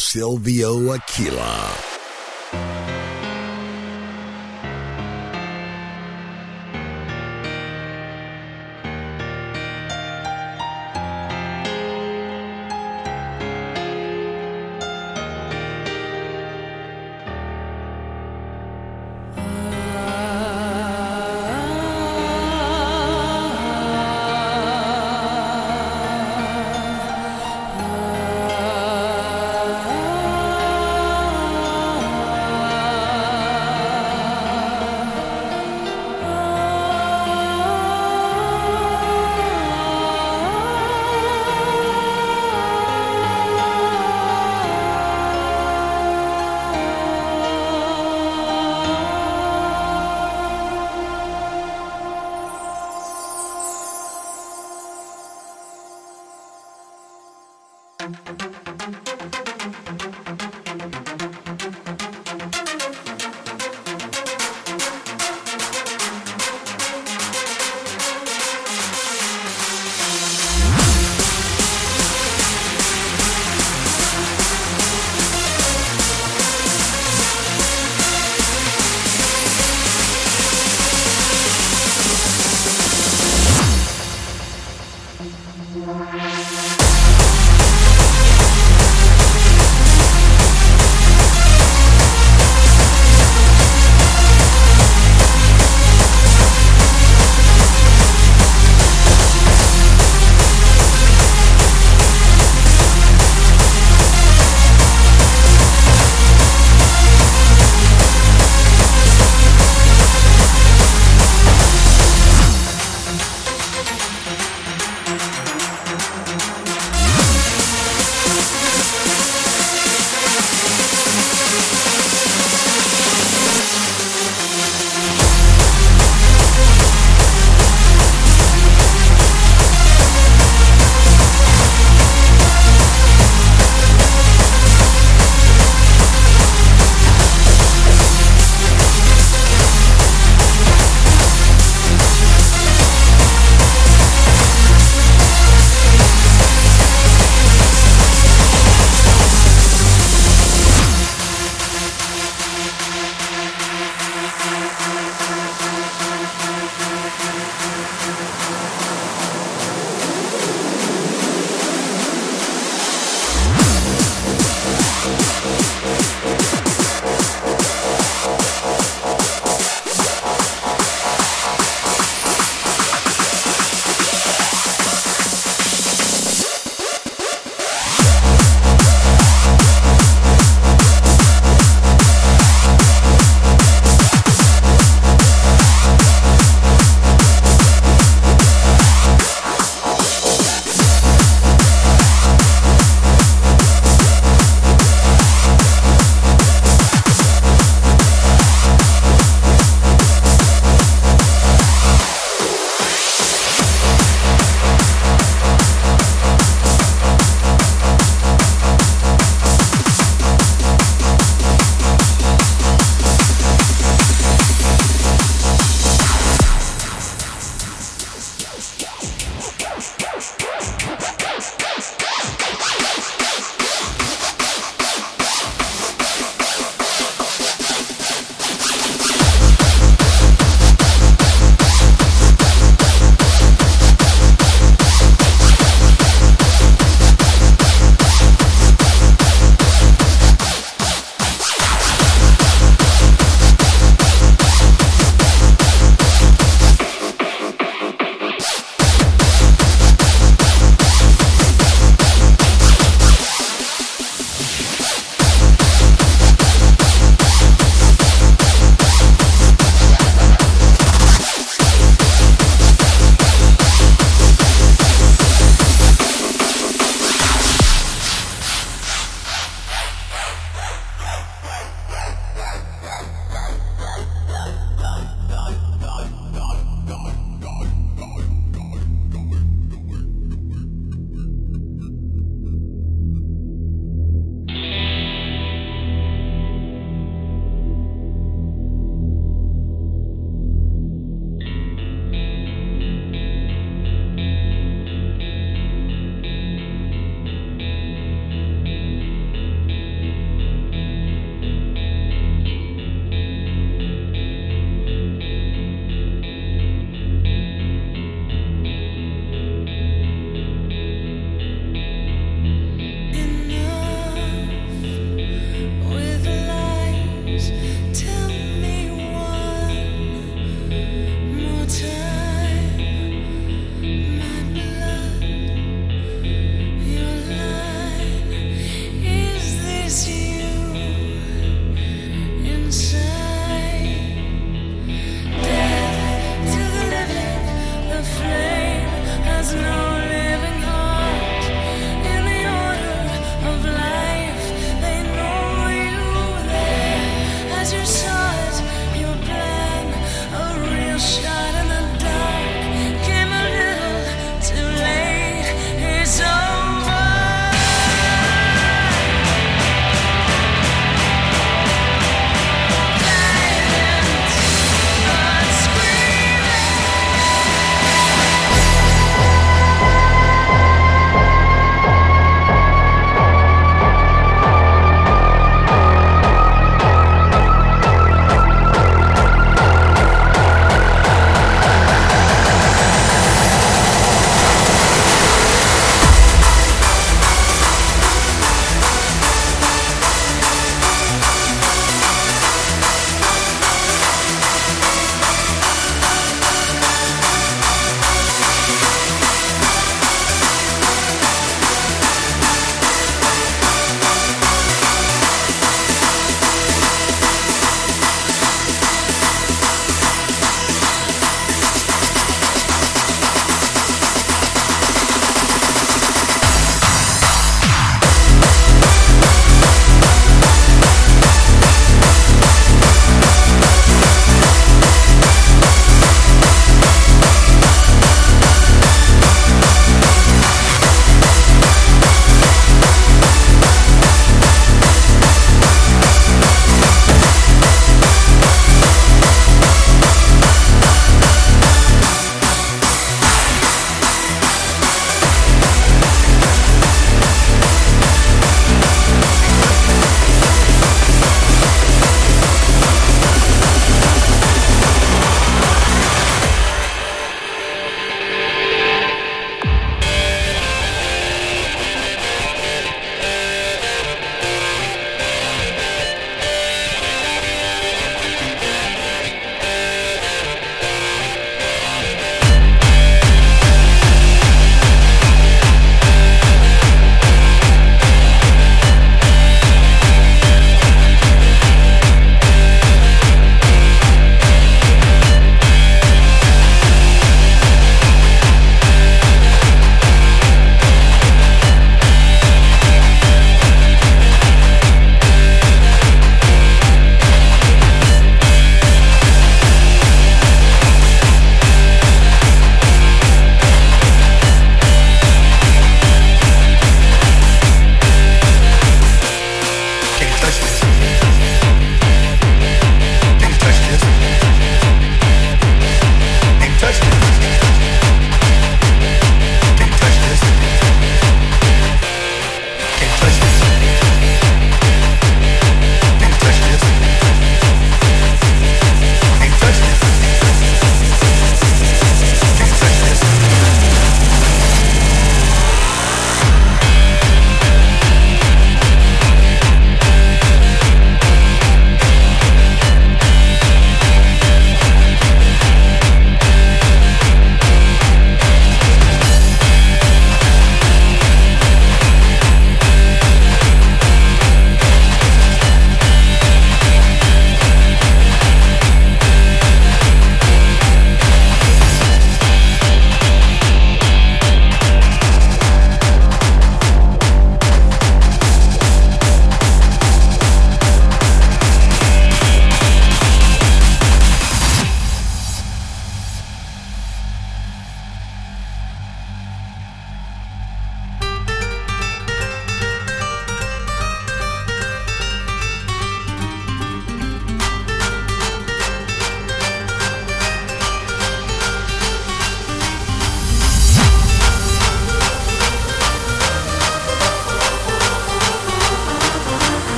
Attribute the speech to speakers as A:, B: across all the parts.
A: Silvio Aquila.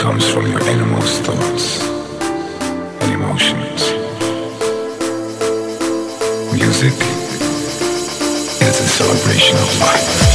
B: Comes from your innermost thoughts and emotions. Music is a celebration of life.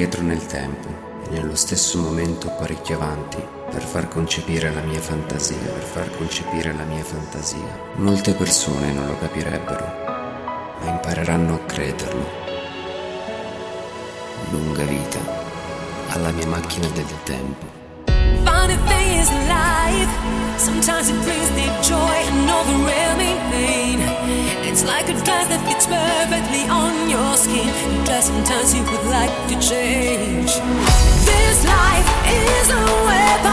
C: indietro nel tempo e nello stesso momento parecchio avanti per far concepire la mia fantasia, per far concepire la mia fantasia. Molte persone non lo capirebbero, ma impareranno a crederlo. Lunga vita alla mia macchina del tempo.
D: is life. Sometimes it brings deep joy and overwhelming pain. It's like a dress that fits perfectly on your skin. but dress sometimes you would like to change. This life
E: is
F: a weapon.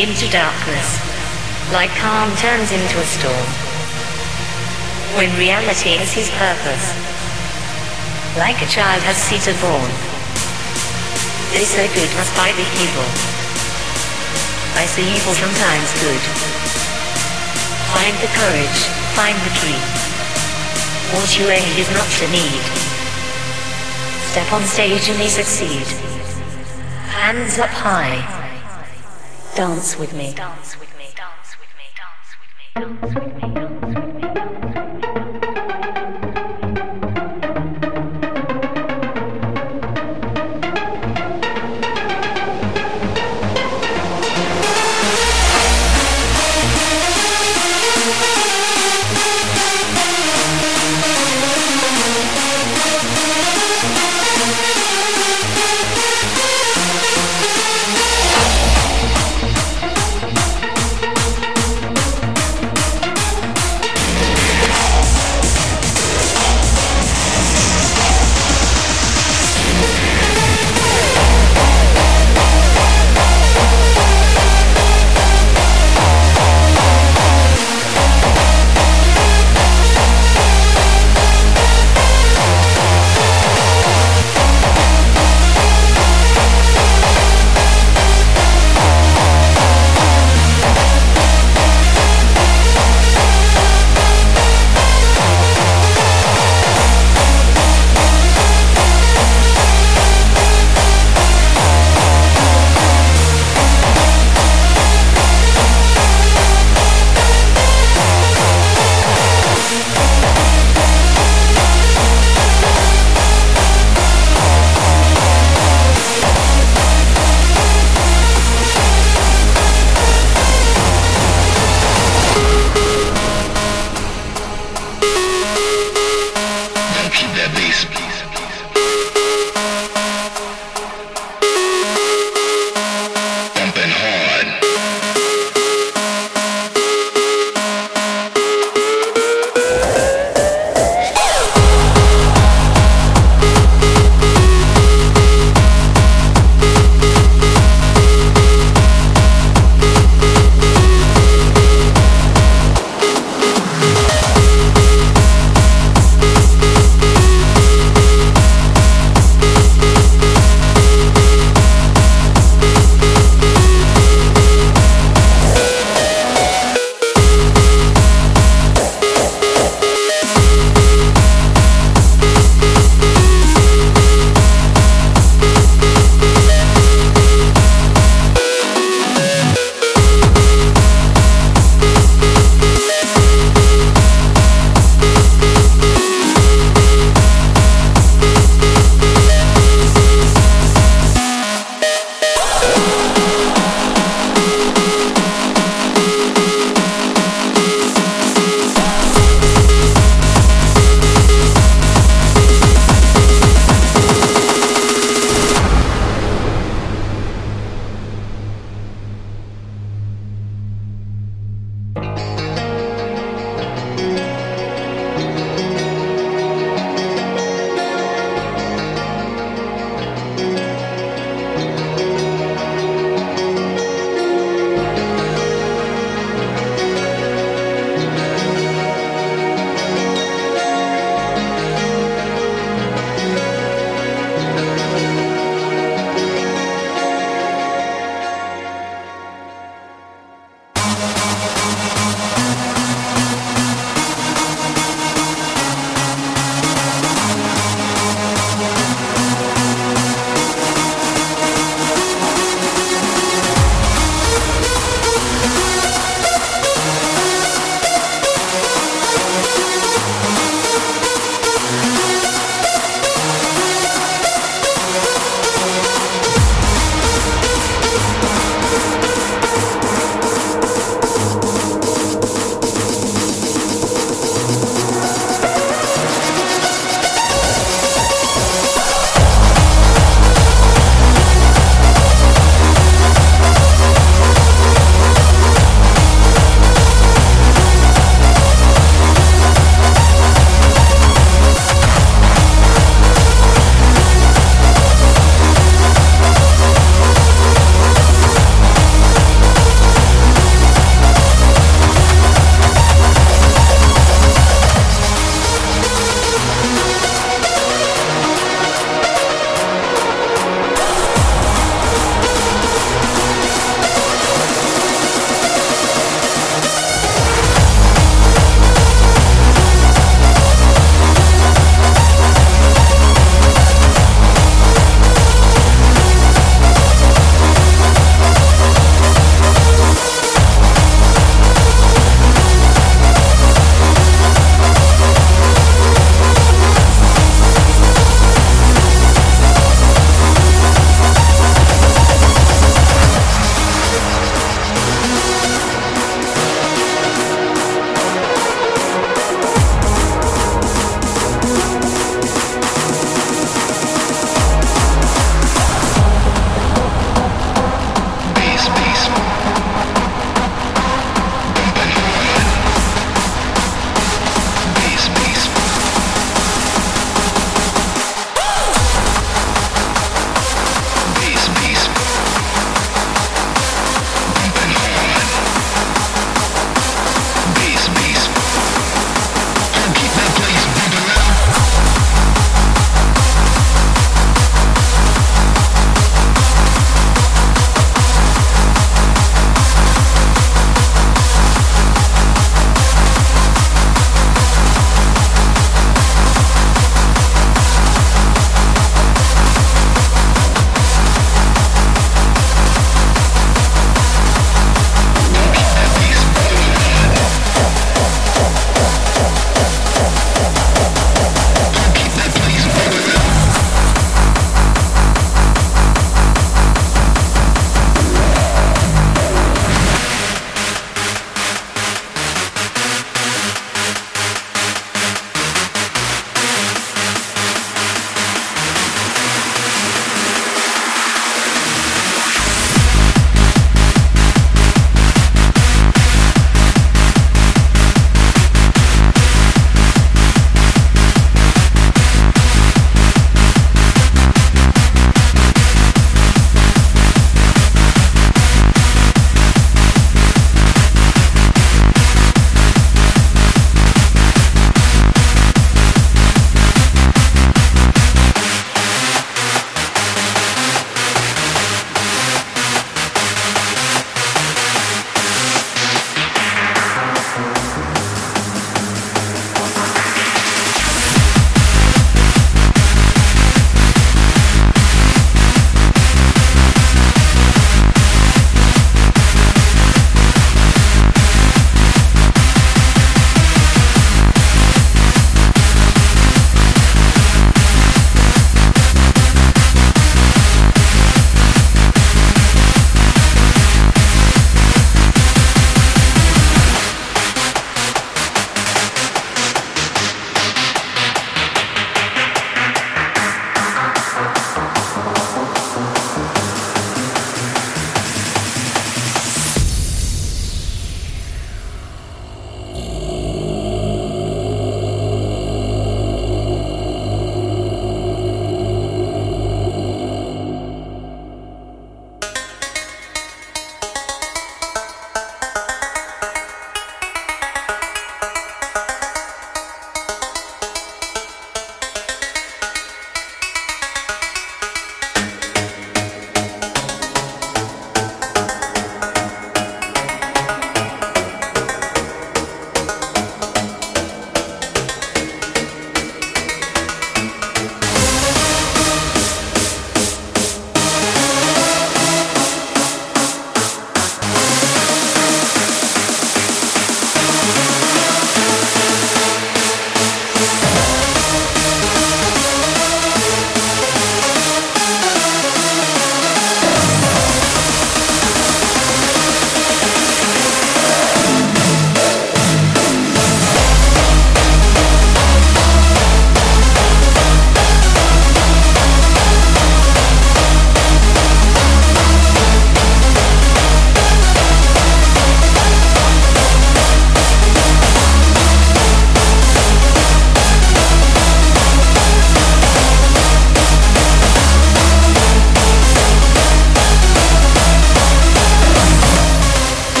F: Into darkness, like calm turns into a storm. When reality is his purpose, like a child has seated born. They say good must fight the evil. I see evil sometimes good. Find the courage, find the dream. What you aim is not to need. Step on stage and they succeed. Hands up high. Dance with me. Dance with me. Dance with me. Dance with me. Dance with me.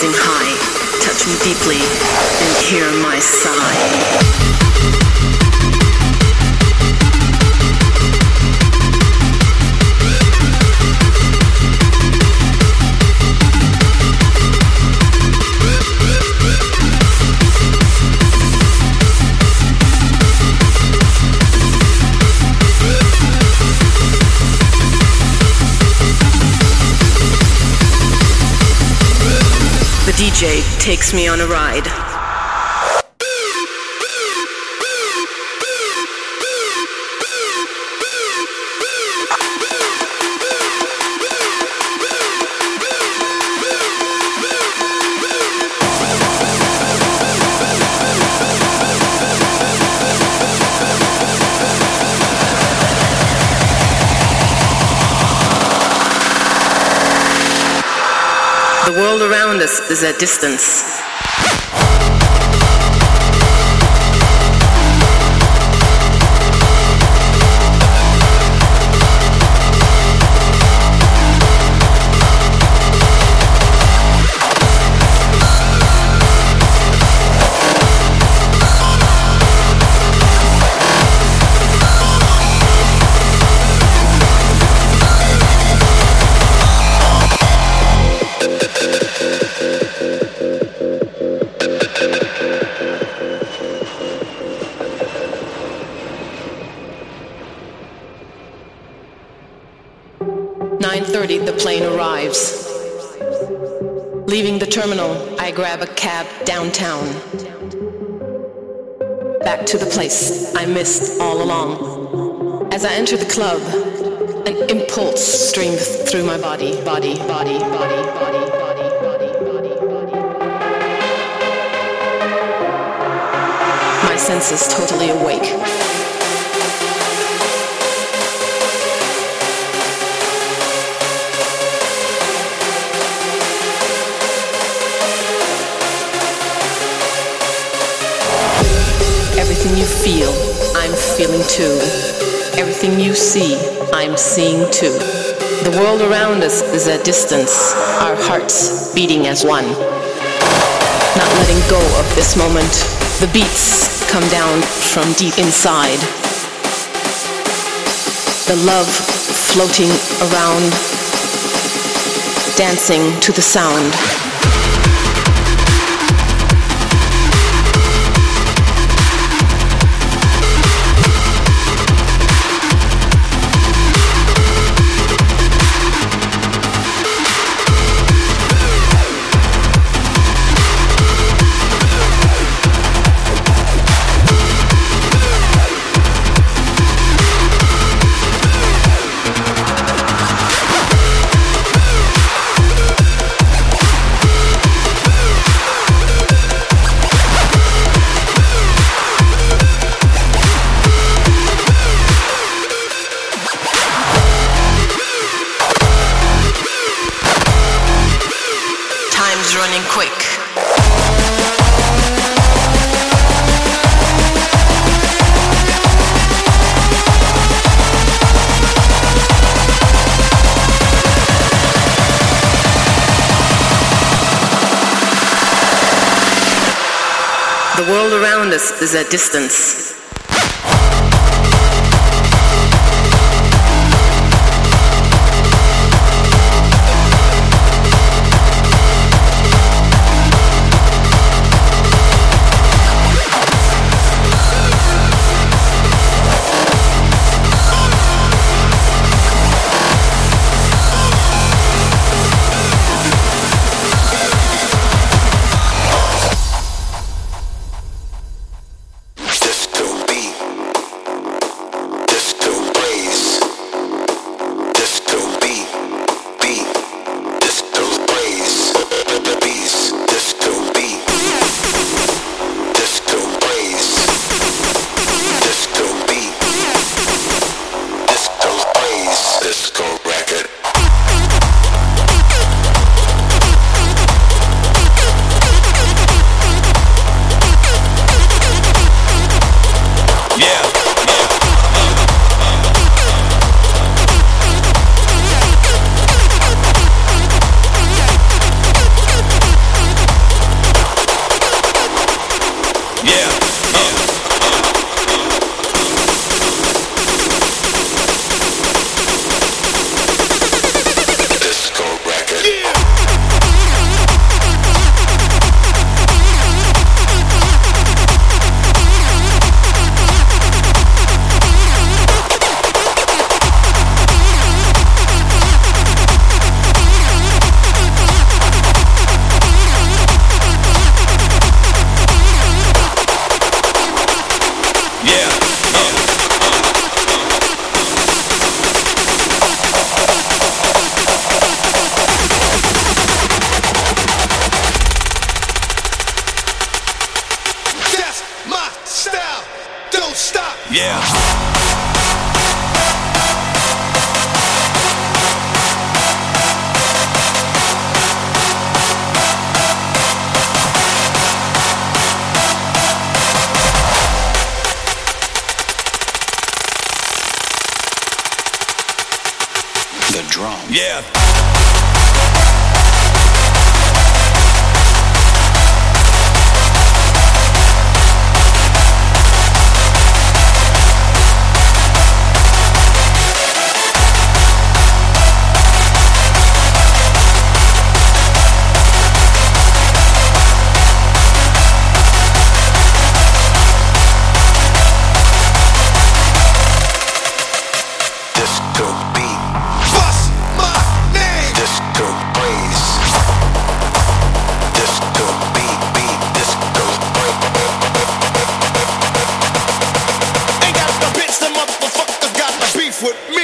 G: rising high, touch me
H: deeply, and hear my sigh. Takes me on a ride. a distance. I grab a cab downtown. Back to the place I missed all along. As I enter the club, an impulse streams through my body, body, body, body, body. My senses totally awake feel, I'm feeling too. Everything you see, I'm seeing too. The world around us is at distance, our hearts beating as one. Not letting go of this moment, the beats come down from deep inside. The love floating around, dancing to the sound. The world around us is at distance.
I: Es la